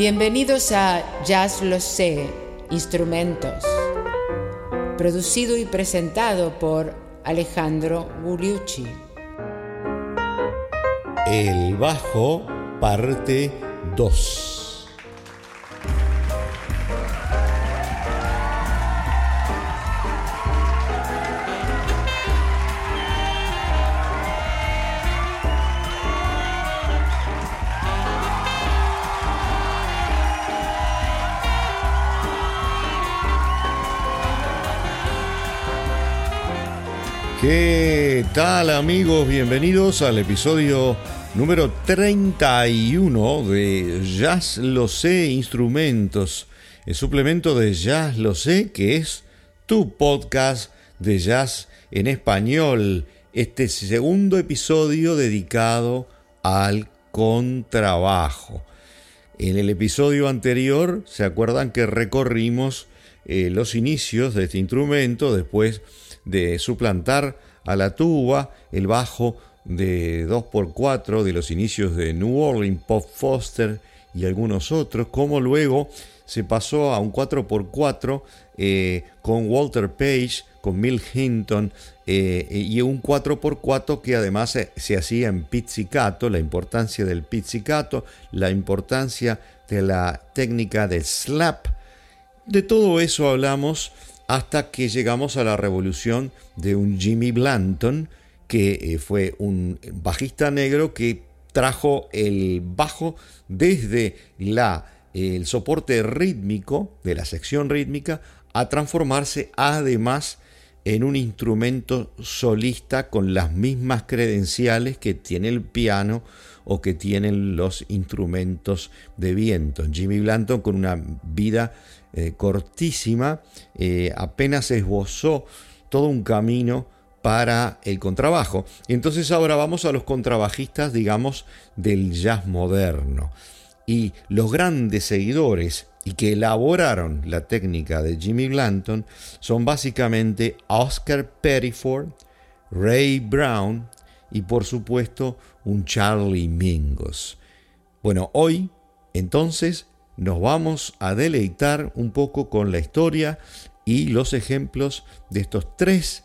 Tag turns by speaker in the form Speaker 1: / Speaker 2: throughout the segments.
Speaker 1: Bienvenidos a Jazz Lo Sé, Instrumentos, producido y presentado por Alejandro Gugliucci.
Speaker 2: El bajo, parte 2. Tal amigos? Bienvenidos al episodio número 31 de Jazz Lo Sé Instrumentos, el suplemento de Jazz Lo Sé que es tu podcast de jazz en español. Este segundo episodio dedicado al contrabajo. En el episodio anterior, ¿se acuerdan que recorrimos eh, los inicios de este instrumento después de suplantar a la tuba, el bajo de 2x4 de los inicios de New Orleans, Pop Foster y algunos otros, como luego se pasó a un 4x4 eh, con Walter Page, con Mill Hinton eh, y un 4x4 que además se, hacía en pizzicato, la importancia del pizzicato, la importancia de la técnica del slap. De todo eso hablamos hasta que llegamos a la revolución de un Jimmy Blanton, que eh, fue un bajista negro que trajo el bajo desde la, el soporte rítmico de la sección rítmica a transformarse además en un instrumento solista con las mismas credenciales que tiene el piano o que tienen los instrumentos de viento. Jimmy Blanton con una vida eh, cortísima, eh, apenas esbozó todo un camino para el contrabajo. Entonces ahora vamos a los contrabajistas, digamos, del jazz moderno. Y los grandes seguidores y que elaboraron la técnica de Jimmy Blanton son básicamente Oscar Pettiford, Ray Brown y por supuesto un Charlie Mingus. Bueno, hoy entonces nos vamos a deleitar un poco con la historia y los ejemplos de estos tres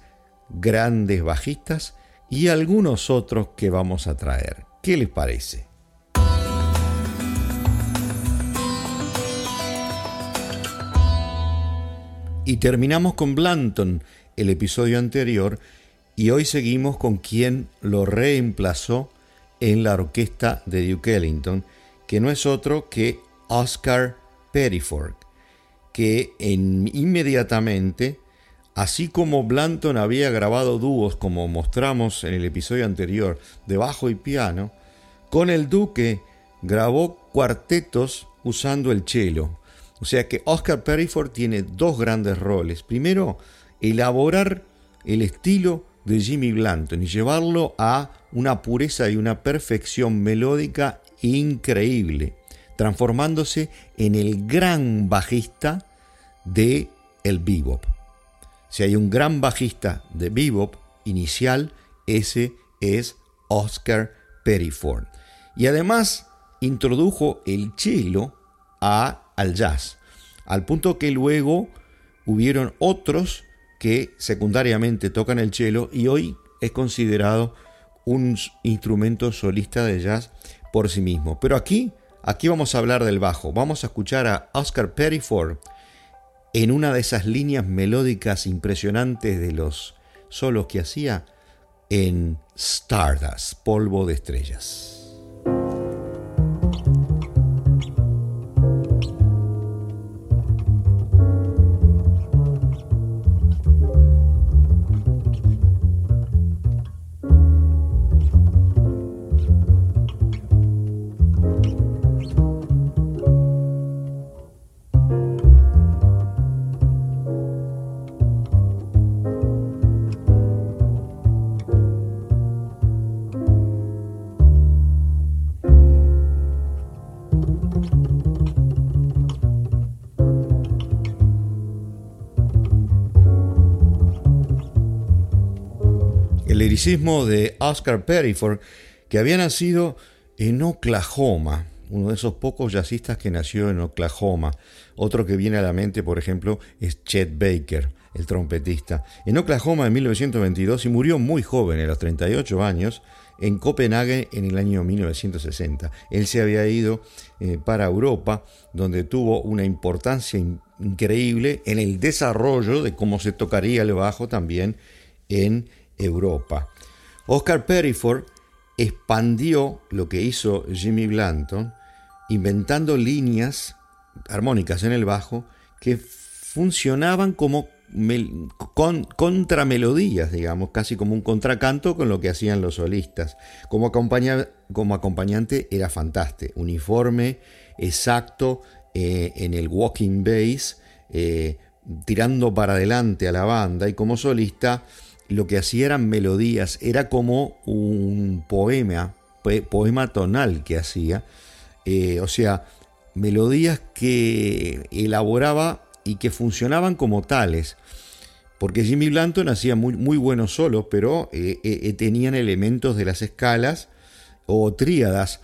Speaker 2: grandes bajistas y algunos otros que vamos a traer. ¿Qué les parece? Y terminamos con Blanton, el episodio anterior, y hoy seguimos con quien lo reemplazó en la orquesta de Duke Ellington, que no es otro que Oscar Pettiford, que en, inmediatamente, así como Blanton había grabado dúos, como mostramos en el episodio anterior, de bajo y piano, con el Duque grabó cuartetos usando el cello. O sea que Oscar Pettiford tiene dos grandes roles. Primero, elaborar el estilo de Jimmy Blanton y llevarlo a una pureza y una perfección melódica increíble transformándose en el gran bajista de el bebop. Si hay un gran bajista de bebop inicial, ese es Oscar Pettiford. Y además introdujo el cello a, al jazz, al punto que luego hubieron otros que secundariamente tocan el cello y hoy es considerado un instrumento solista de jazz por sí mismo. Pero aquí Aquí vamos a hablar del bajo. Vamos a escuchar a Oscar Pettiford en una de esas líneas melódicas impresionantes de los solos que hacía en Stardust, polvo de estrellas. De Oscar Pettiford, que había nacido en Oklahoma, uno de esos pocos jazzistas que nació en Oklahoma. Otro que viene a la mente, por ejemplo, es Chet Baker, el trompetista. En Oklahoma en 1922 y murió muy joven, a los 38 años, en Copenhague en el año 1960. Él se había ido eh, para Europa, donde tuvo una importancia increíble en el desarrollo de cómo se tocaría el bajo también en Europa. Oscar Perryford expandió lo que hizo Jimmy Blanton, inventando líneas armónicas en el bajo que funcionaban como con, contramelodías, digamos, casi como un contracanto con lo que hacían los solistas. Como, como acompañante era fantástico, uniforme, exacto, eh, en el walking bass, eh, tirando para adelante a la banda y como solista lo que hacía eran melodías, era como un poema, poema tonal que hacía, eh, o sea, melodías que elaboraba y que funcionaban como tales. Porque Jimmy Blanton hacía muy, buenos solos, pero eh, eh, tenían elementos de las escalas o tríadas.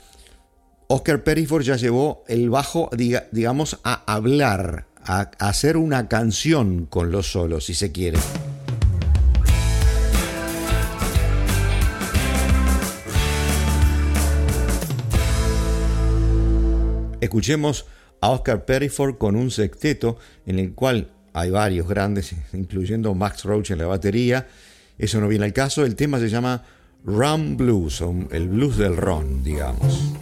Speaker 2: Oscar Perryford ya llevó el bajo, digamos, a hablar, a hacer una canción con los solos, si se quiere. Escuchemos a Oscar Perryford con un sexteto en el cual hay varios grandes, incluyendo Max Roach en la batería. Eso no viene al caso. El tema se llama Rum Blues, el blues del ron, digamos.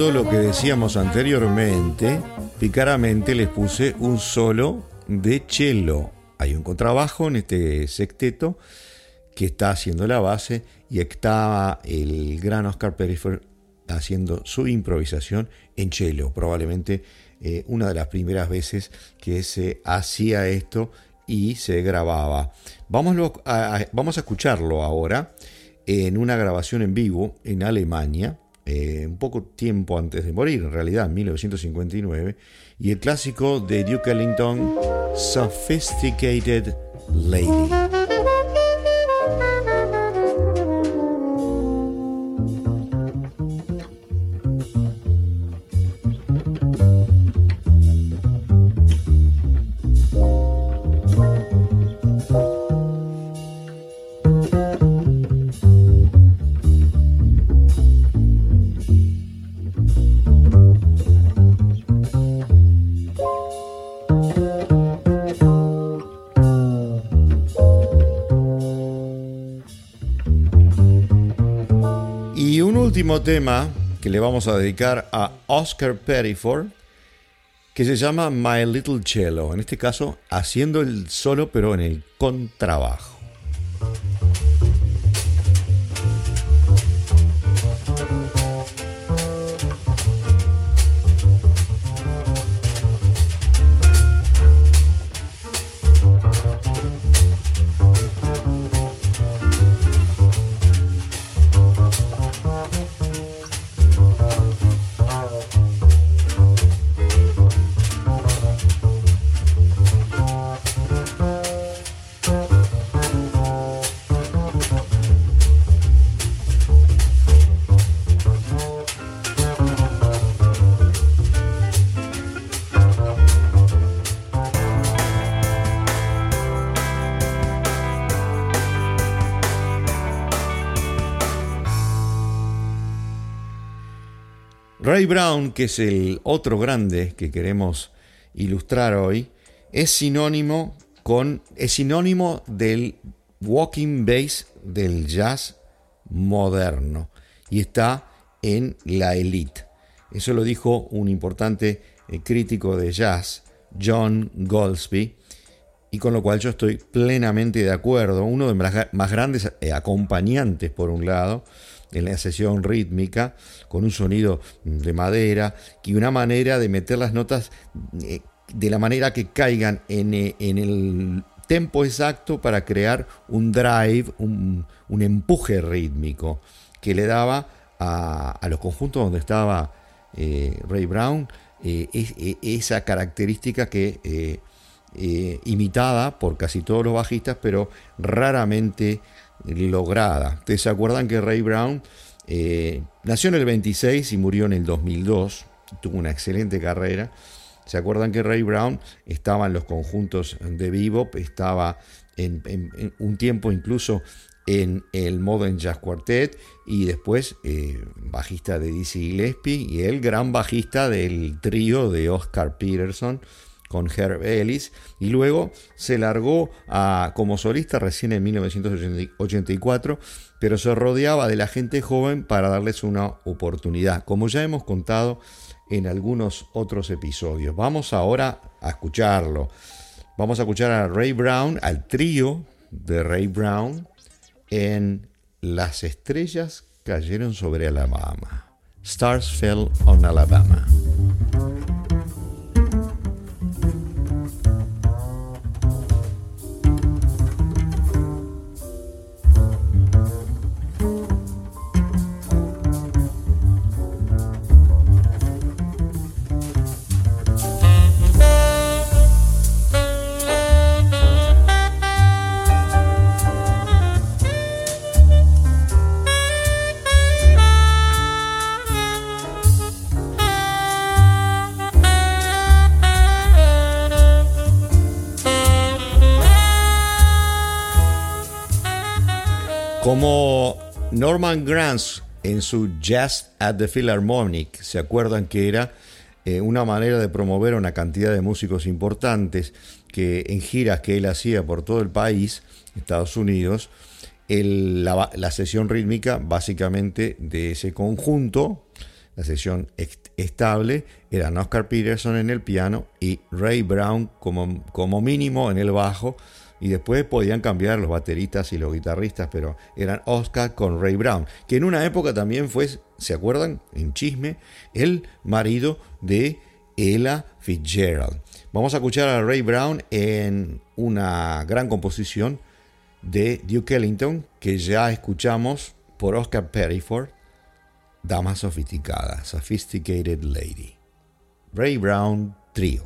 Speaker 2: Ilustrando lo que decíamos anteriormente, picaramente les puse un solo de cello. Hay un contrabajo en este sexteto que está haciendo la base y está el gran Oscar Perifер haciendo su improvisación en cello, probablemente eh, una de las primeras veces que se hacía esto y se grababa. Vamos a escucharlo ahora en una grabación en vivo en Alemania eh, un poco tiempo antes de morir, en realidad, en 1959, y el clásico de Duke Ellington, Sophisticated Lady. Tema que le vamos a dedicar a Oscar Perryford, que se llama My Little Cello, en este caso haciendo el solo pero en el contrabajo. Brown, que es el otro grande que queremos ilustrar hoy, es sinónimo, con, es sinónimo del walking bass del jazz moderno y está en la elite. Eso lo dijo un importante eh, crítico de jazz, John Goldsby, y con lo cual yo estoy plenamente de acuerdo. Uno de los más grandes eh, acompañantes, por un lado, en la sesión rítmica, con un sonido de madera y una manera de meter las notas eh, de la manera que caigan en, eh, el tempo exacto para crear un drive, un, empuje rítmico que le daba a, los conjuntos donde estaba Ray Brown esa característica que eh, imitada por casi todos los bajistas, pero raramente lograda. Ustedes se acuerdan que Ray Brown eh, nació en el 26 y murió en el 2002, tuvo una excelente carrera. ¿Se acuerdan que Ray Brown estaba en los conjuntos de bebop, estaba en, un tiempo incluso en el Modern Jazz Quartet y después eh, bajista de Dizzy Gillespie y el gran bajista del trío de Oscar Peterson con Herb Ellis y luego se largó a, como solista recién en 1984, pero se rodeaba de la gente joven para darles una oportunidad, como ya hemos contado en algunos otros episodios. Vamos ahora a escucharlo. Vamos a escuchar a Ray Brown, al trío de Ray Brown en Las estrellas cayeron sobre Alabama. Stars fell on Alabama. Norman Granz en su Jazz at the Philharmonic, ¿se acuerdan que era eh, una manera de promover a una cantidad de músicos importantes que en giras que él hacía por todo el país, Estados Unidos, la, sesión rítmica básicamente de ese conjunto, la sesión estable, eran Oscar Peterson en el piano y Ray Brown como, como mínimo en el bajo, y después podían cambiar los bateristas y los guitarristas, pero eran Oscar con Ray Brown, que en una época también fue, ¿se acuerdan? En chisme, el marido de Ella Fitzgerald. Vamos a escuchar a Ray Brown en una gran composición de Duke Ellington que ya escuchamos por Oscar Perryford, Dama Sofisticada, Sophisticated Lady. Ray Brown Trio.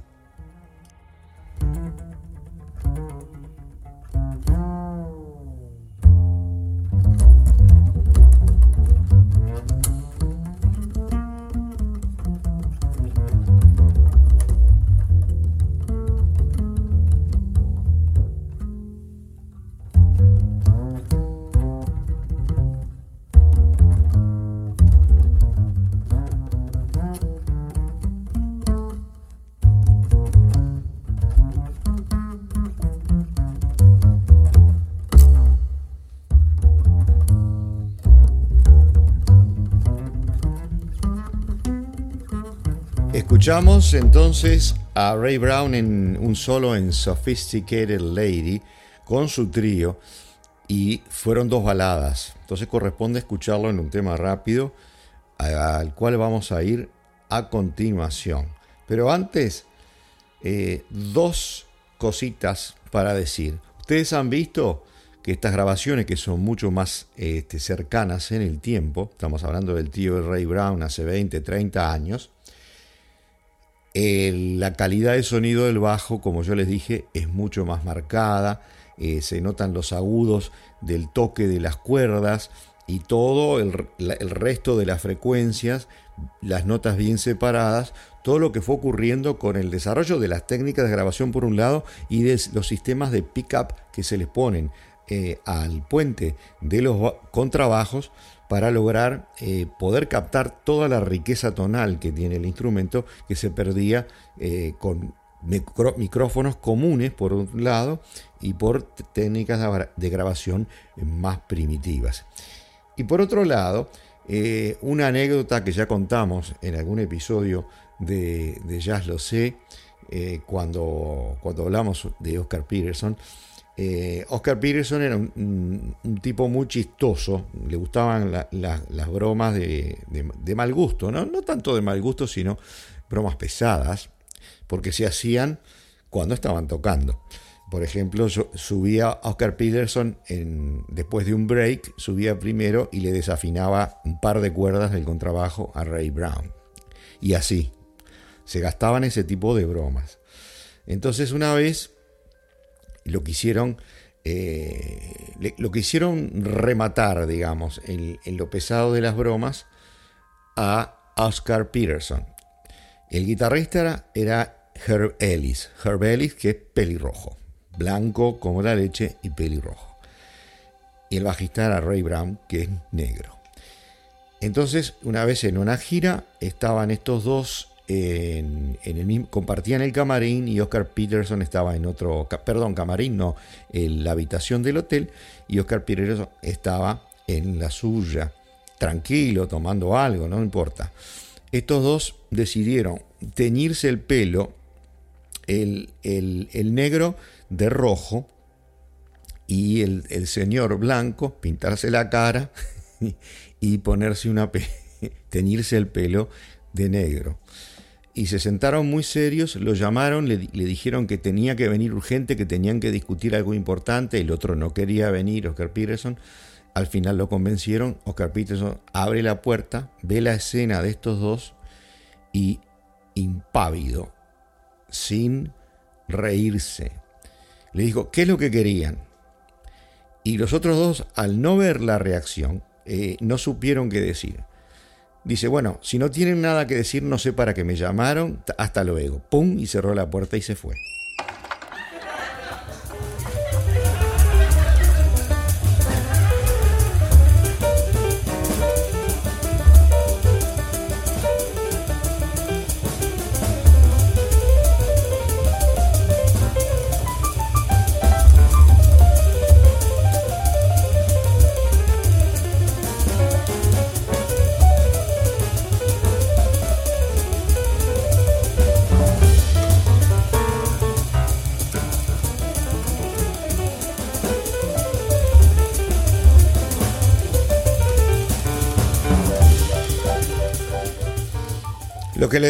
Speaker 2: Escuchamos entonces a Ray Brown en un solo en Sophisticated Lady con su trío y fueron dos baladas. Entonces corresponde escucharlo en un tema rápido al cual vamos a ir a continuación. Pero antes, eh, dos cositas para decir. Ustedes han visto que estas grabaciones que son mucho más este, cercanas en el tiempo, estamos hablando del tío de Ray Brown hace 20, 30 años, la calidad de sonido del bajo, como yo les dije, es mucho más marcada. Eh, se notan los agudos del toque de las cuerdas y todo el, resto de las frecuencias, las notas bien separadas, todo lo que fue ocurriendo con el desarrollo de las técnicas de grabación por un lado y de los sistemas de pickup que se les ponen eh, al puente de los contrabajos para lograr eh, poder captar toda la riqueza tonal que tiene el instrumento que se perdía eh, con micrófonos comunes por un lado y por técnicas de grabación más primitivas. Y por otro lado, eh, una anécdota que ya contamos en algún episodio de, Jazz Lo Sé, cuando, cuando hablamos de Oscar Peterson. Eh, Oscar Peterson era un, tipo muy chistoso, le gustaban las bromas de, mal gusto, ¿no? tanto de mal gusto, sino bromas pesadas, porque se hacían cuando estaban tocando. Por ejemplo, subía Oscar Peterson después de un break, subía primero y le desafinaba un par de cuerdas del contrabajo a Ray Brown. Y así, se gastaban ese tipo de bromas. Entonces una vez lo quisieron, eh, lo quisieron rematar, digamos, en, en lo pesado de las bromas a Oscar Peterson. El guitarrista era Herb Ellis, Herb Ellis que es pelirrojo blanco como la leche y pelirrojo. Y el bajista era Ray Brown, que es negro. Entonces, una vez en una gira, estaban estos dos en, el mismo, compartían el camarín y Oscar Peterson estaba en otro, perdón, camarín, no, en la habitación del hotel y Oscar Peterson estaba en la suya, tranquilo, tomando algo, no importa. Estos dos decidieron teñirse el pelo, el, el, el negro de rojo y el, señor blanco pintarse la cara y ponerse una teñirse el pelo de negro. Y se sentaron muy serios, lo llamaron, le, dijeron que tenía que venir urgente, que tenían que discutir algo importante, el otro no quería venir, Oscar Peterson. Al final lo convencieron, Oscar Peterson abre la puerta, ve la escena de estos dos y impávido, sin reírse, le dijo, ¿qué es lo que querían? Y los otros dos, al no ver la reacción, eh, no supieron qué decir. Dice, bueno, si no tienen nada que decir, no sé para qué me llamaron, hasta luego. ¡Pum! Y cerró la puerta y se fue.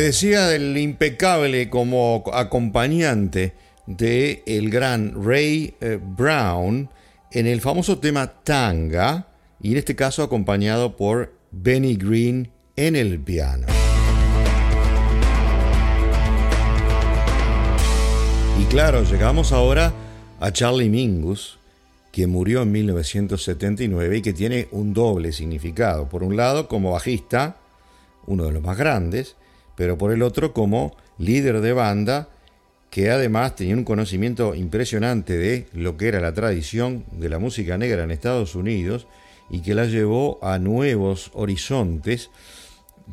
Speaker 2: Decía del impecable como acompañante de el gran Ray eh, Brown en el famoso tema Tanga y en este caso acompañado por Benny Green en el piano. Y claro, llegamos ahora a Charlie Mingus, que murió en 1979 y que tiene un doble significado. Por un lado, como bajista, uno de los más grandes, pero por el otro como líder de banda que además tenía un conocimiento impresionante de lo que era la tradición de la música negra en Estados Unidos y que la llevó a nuevos horizontes.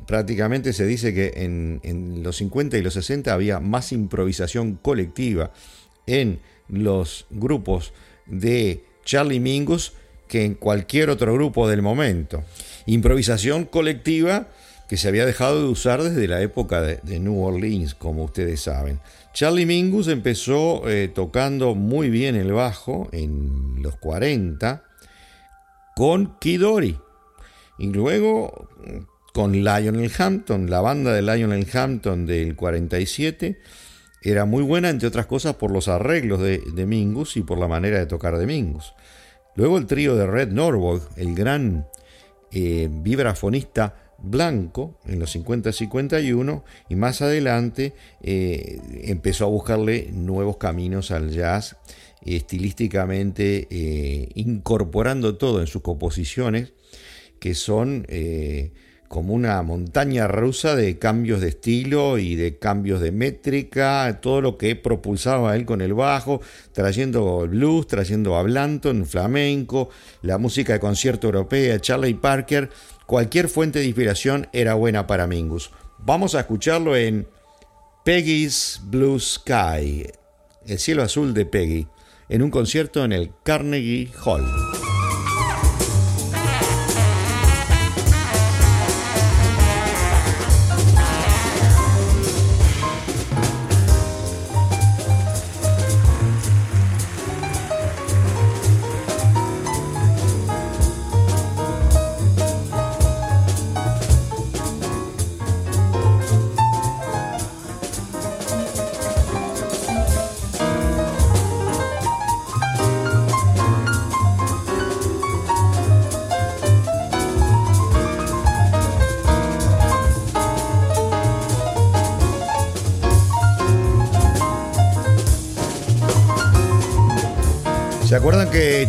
Speaker 2: Prácticamente se dice que en, los 50 y los 60 había más improvisación colectiva en los grupos de Charlie Mingus que en cualquier otro grupo del momento. Improvisación colectiva que se había dejado de usar desde la época de, New Orleans, como ustedes saben. Charlie Mingus empezó eh, tocando muy bien el bajo en los 40 con Kidori y luego con Lionel Hampton, la banda de Lionel Hampton del 47 era muy buena, entre otras cosas, por los arreglos de, Mingus y por la manera de tocar de Mingus. Luego el trío de Red Norwood, el gran eh, vibrafonista blanco en los 50-51 y más adelante eh, empezó a buscarle nuevos caminos al jazz, estilísticamente eh, incorporando todo en sus composiciones, que son eh, como una montaña rusa de cambios de estilo y de cambios de métrica, todo lo que propulsaba él con el bajo, trayendo blues, trayendo a Blanton, flamenco, la música de concierto europea, Charlie Parker, cualquier fuente de inspiración era buena para Mingus. Vamos a escucharlo en Peggy's Blue Sky, el cielo azul de Peggy, en un concierto en el Carnegie Hall.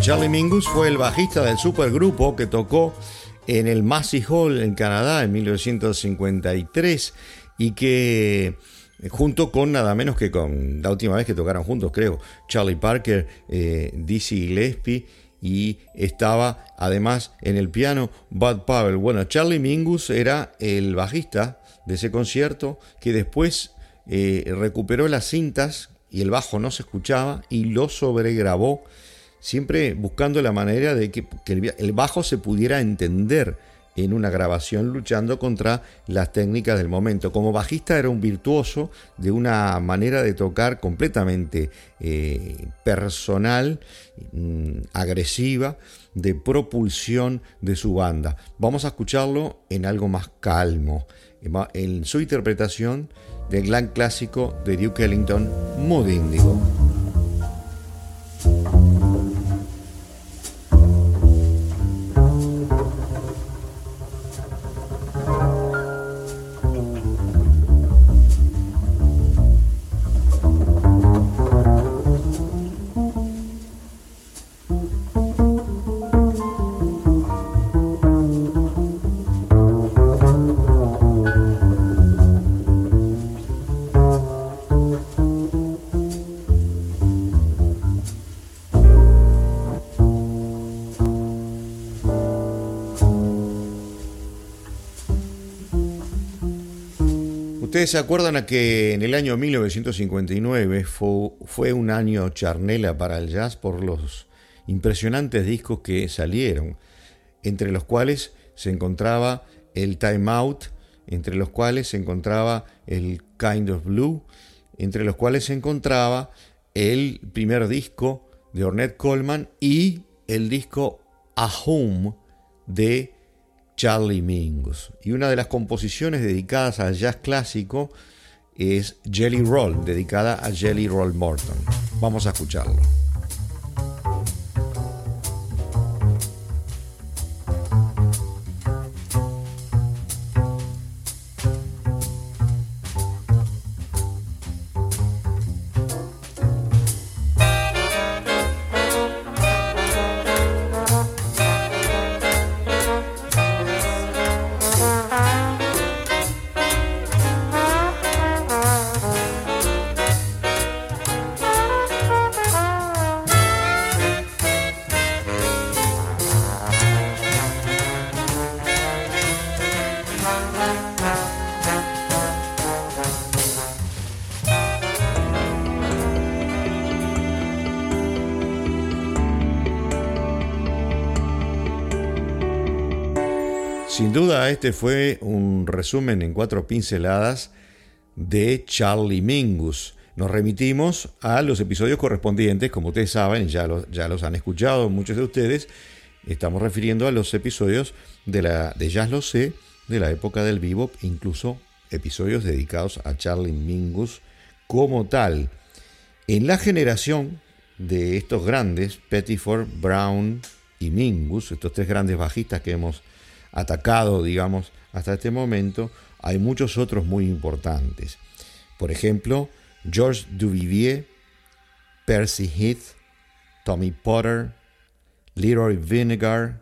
Speaker 2: Charlie Mingus fue el bajista del supergrupo que tocó en el Massey Hall en Canadá en 1953 y que junto con nada menos que con la última vez que tocaron juntos, creo, Charlie Parker, eh, Dizzy Gillespie y estaba además en el piano Bud Powell. Bueno, Charlie Mingus era el bajista de ese concierto que después eh, recuperó las cintas y el bajo no se escuchaba y lo sobregrabó, siempre buscando la manera de que el bajo se pudiera entender en una grabación luchando contra las técnicas del momento. Como bajista era un virtuoso de una manera de tocar completamente eh, personal, mm, agresiva, de propulsión de su banda. Vamos a escucharlo en algo más calmo, en su interpretación del gran clásico de Duke Ellington, Mood Indigo. Se acuerdan a que en el año 1959 fue, un año charnela para el jazz por los impresionantes discos que salieron, entre los cuales se encontraba el Time Out, entre los cuales se encontraba el Kind of Blue, entre los cuales se encontraba el primer disco de Ornette Coleman y el disco A Home de Charlie Mingus. Y una de las composiciones dedicadas al jazz clásico es Jelly Roll, dedicada a Jelly Roll Morton. Vamos a escucharlo. Sin duda, este fue un resumen en cuatro pinceladas de Charlie Mingus. Nos remitimos a los episodios correspondientes, como ustedes saben, ya los, ya los han escuchado muchos de ustedes. Estamos refiriendo a los episodios de, la, de Jazz Lo Sé, de la época del bebop, incluso episodios dedicados a Charlie Mingus como tal. En la generación de estos grandes, Pettiford, Brown y Mingus, estos tres grandes bajistas que hemos atacado, digamos, hasta este momento, hay muchos otros muy importantes. Por ejemplo, George Duvivier, Percy Heath, Tommy Potter, Leroy Vinegar,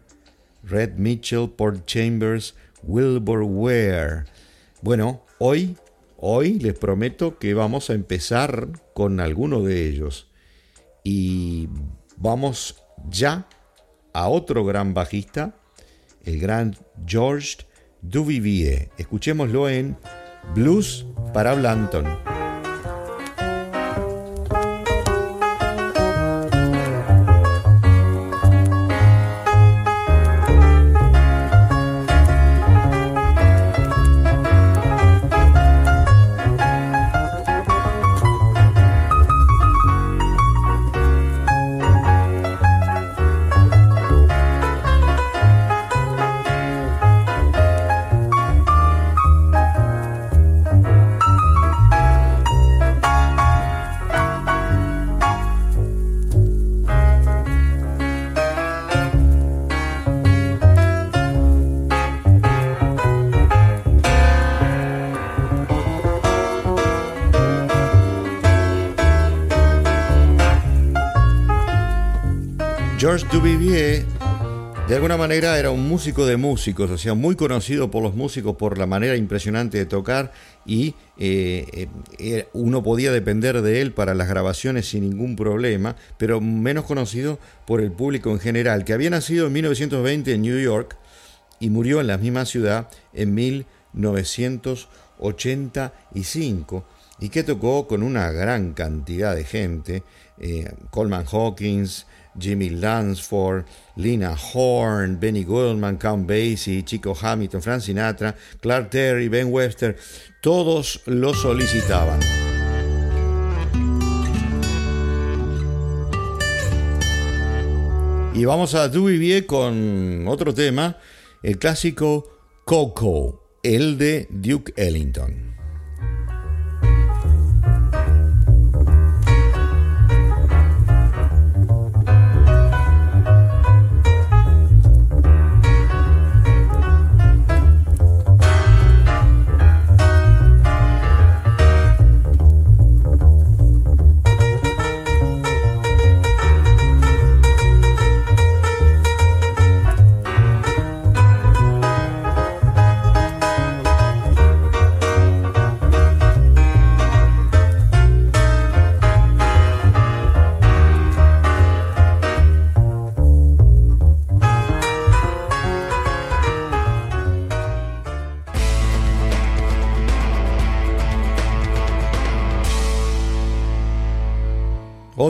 Speaker 2: Red Mitchell, Paul Chambers, Wilbur Ware. Bueno, hoy, hoy les prometo que vamos a empezar con alguno de ellos. Y vamos ya a otro gran bajista el gran George Duvivier. Escuchémoslo en Blues para Blanton. Georges Duvivier de alguna manera era un músico de músicos, o sea, muy conocido por los músicos por la manera impresionante de tocar y eh, eh, uno podía depender de él para las grabaciones sin ningún problema, pero menos conocido por el público en general, que había nacido en 1920 en New York y murió en la misma ciudad en 1985 y que tocó con una gran cantidad de gente, eh, Coleman Hawkins, Jimmy Lansford, Lina Horn, Benny Goodman, Count Basie, Chico Hamilton, Frank Sinatra, Clark Terry, Ben Webster, todos lo solicitaban. Y vamos a Duvivier con otro tema, el clásico Coco, el de Duke Ellington.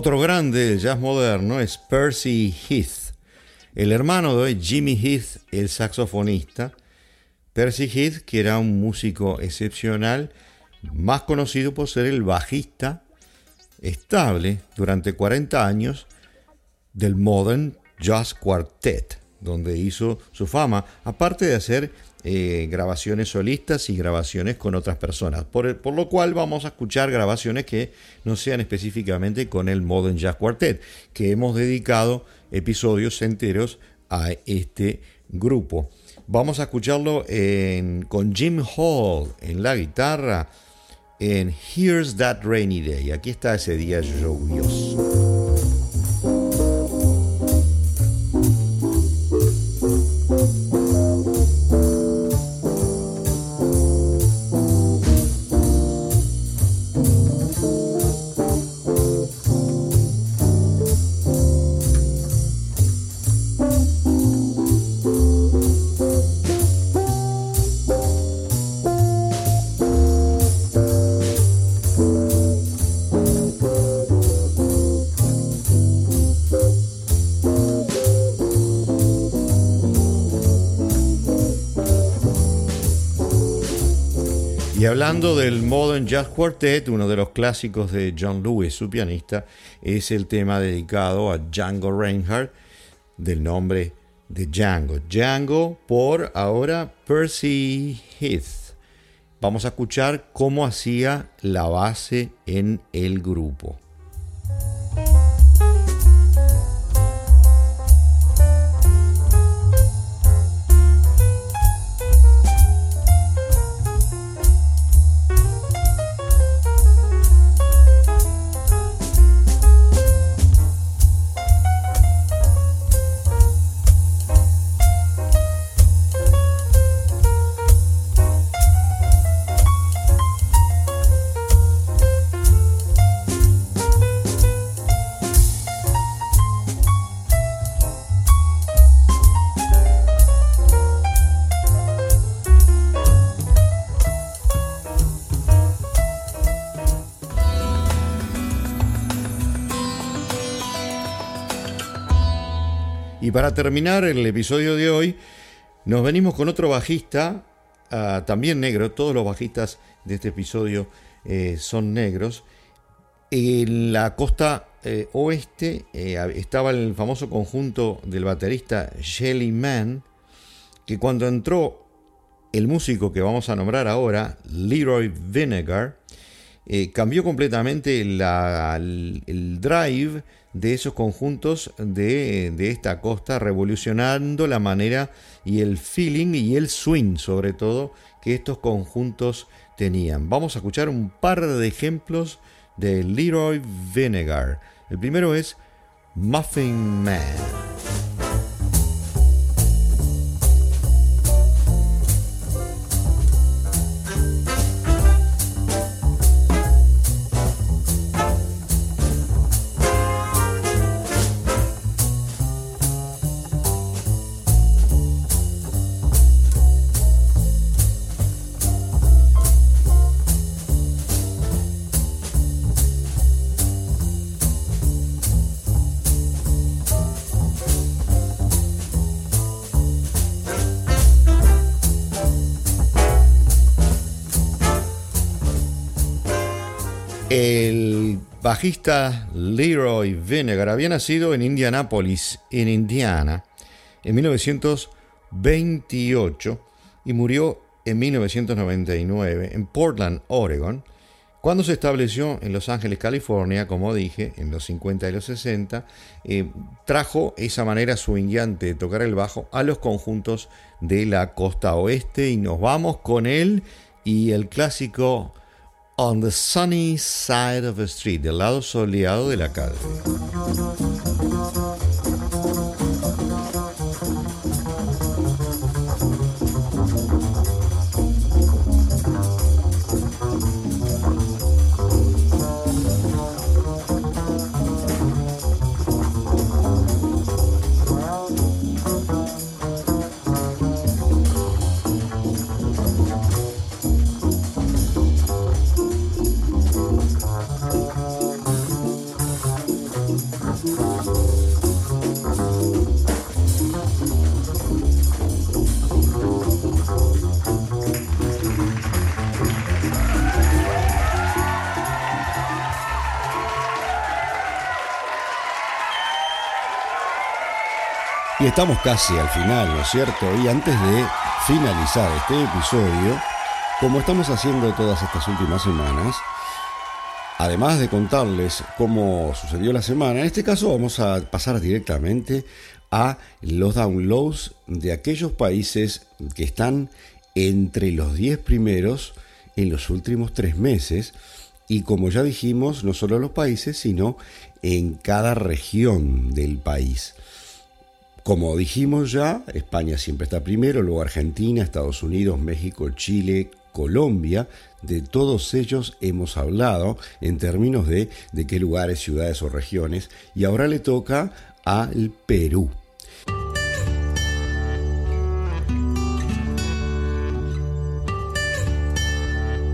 Speaker 2: Otro grande del jazz moderno es Percy Heath, el hermano de Jimmy Heath, el saxofonista. Percy Heath, que era un músico excepcional, más conocido por ser el bajista estable durante 40 años del Modern Jazz Quartet, donde hizo su fama, aparte de hacer eh, grabaciones solistas y grabaciones con otras personas. Por, por, lo cual vamos a escuchar grabaciones que no sean específicamente con el Modern Jazz Quartet, que hemos dedicado episodios enteros a este grupo. Vamos a escucharlo con Jim Hall en la guitarra en Here's That Rainy Day. Aquí está ese día lluvioso. Hablando del Modern Jazz Quartet, uno de los clásicos de John Lewis, su pianista, es el tema dedicado a Django Reinhardt, del nombre de Django. Django por ahora Percy Heath. Vamos a escuchar cómo hacía la base en el grupo. Y para terminar el episodio de hoy, nos venimos con otro bajista, ah, también negro, todos los bajistas de este episodio eh, son negros. En la costa eh, oeste eh, estaba el famoso conjunto del baterista Shelly Man, que cuando entró el músico que vamos a nombrar ahora, Leroy Vinegar, cambió completamente el drive de esos conjuntos de, esta costa, revolucionando la manera y el feeling y el swing, sobre todo, que estos conjuntos tenían. Vamos a escuchar un par de ejemplos de Leroy Vinegar. El primero es Muffin Man. Bajista Leroy Vinegar había nacido en Indianápolis, en Indiana, en 1928 y murió en 1999 en Portland, Oregon, cuando se estableció en Los Ángeles, California, como dije, en los 50 y los 60, eh, trajo esa manera swingueante de tocar el bajo a los conjuntos de la costa oeste y nos vamos con él y el clásico On the Sunny Side of the Street, del lado soleado de la calle. Estamos casi al final, ¿no es cierto? Y antes de finalizar este episodio, como estamos haciendo todas estas últimas semanas, además de contarles cómo sucedió la semana, en este caso vamos a pasar directamente a los downloads de aquellos países que están entre los 10 primeros en los últimos tres meses. Y como ya dijimos, no solo los países, sino en cada región del país. Como dijimos ya, España siempre está primero, luego Argentina, Estados Unidos, México, Chile, Colombia. De todos ellos hemos hablado en términos de, de qué lugares, ciudades o regiones. Y ahora le toca al Perú.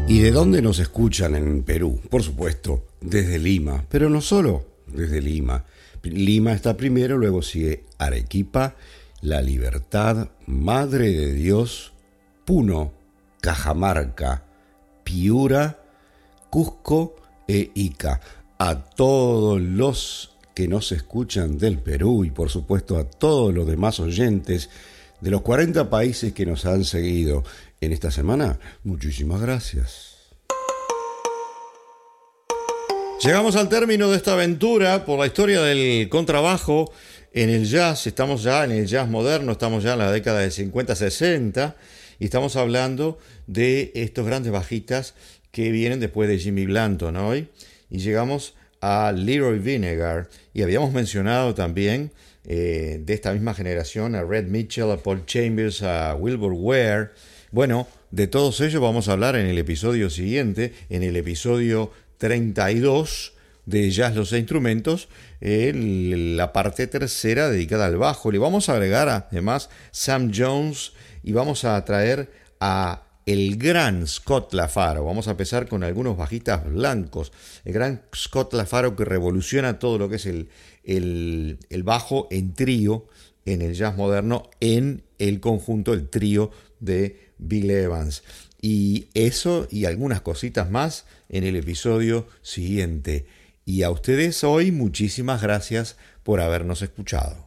Speaker 2: ¿Y de dónde nos escuchan en Perú? Por supuesto, desde Lima, pero no solo desde Lima. Lima está primero, luego sigue Arequipa, La Libertad, Madre de Dios, Puno, Cajamarca, Piura, Cusco e Ica. A todos los que nos escuchan del Perú y por supuesto a todos los demás oyentes de los 40 países que nos han seguido en esta semana, muchísimas gracias. Llegamos al término de esta aventura por la historia del contrabajo en el jazz. Estamos ya en el jazz moderno, estamos ya en la década de 50-60 y estamos hablando de estos grandes bajitas que vienen después de Jimmy Blanton hoy. Y llegamos a Leroy Vinegar y habíamos mencionado también eh, de esta misma generación a Red Mitchell, a Paul Chambers, a Wilbur Ware. Bueno, de todos ellos vamos a hablar en el episodio siguiente, en el episodio 32 de Jazz los instrumentos, la parte tercera dedicada al bajo. Le vamos a agregar además Sam Jones y vamos a traer a el gran Scott Lafaro. Vamos a empezar con algunos bajitas blancos. El gran Scott Lafaro que revoluciona todo lo que es el, el, el bajo en trío en el jazz moderno en el conjunto, el trío de Bill Evans. Y eso y algunas cositas más en el episodio siguiente. Y a ustedes hoy muchísimas gracias por habernos escuchado.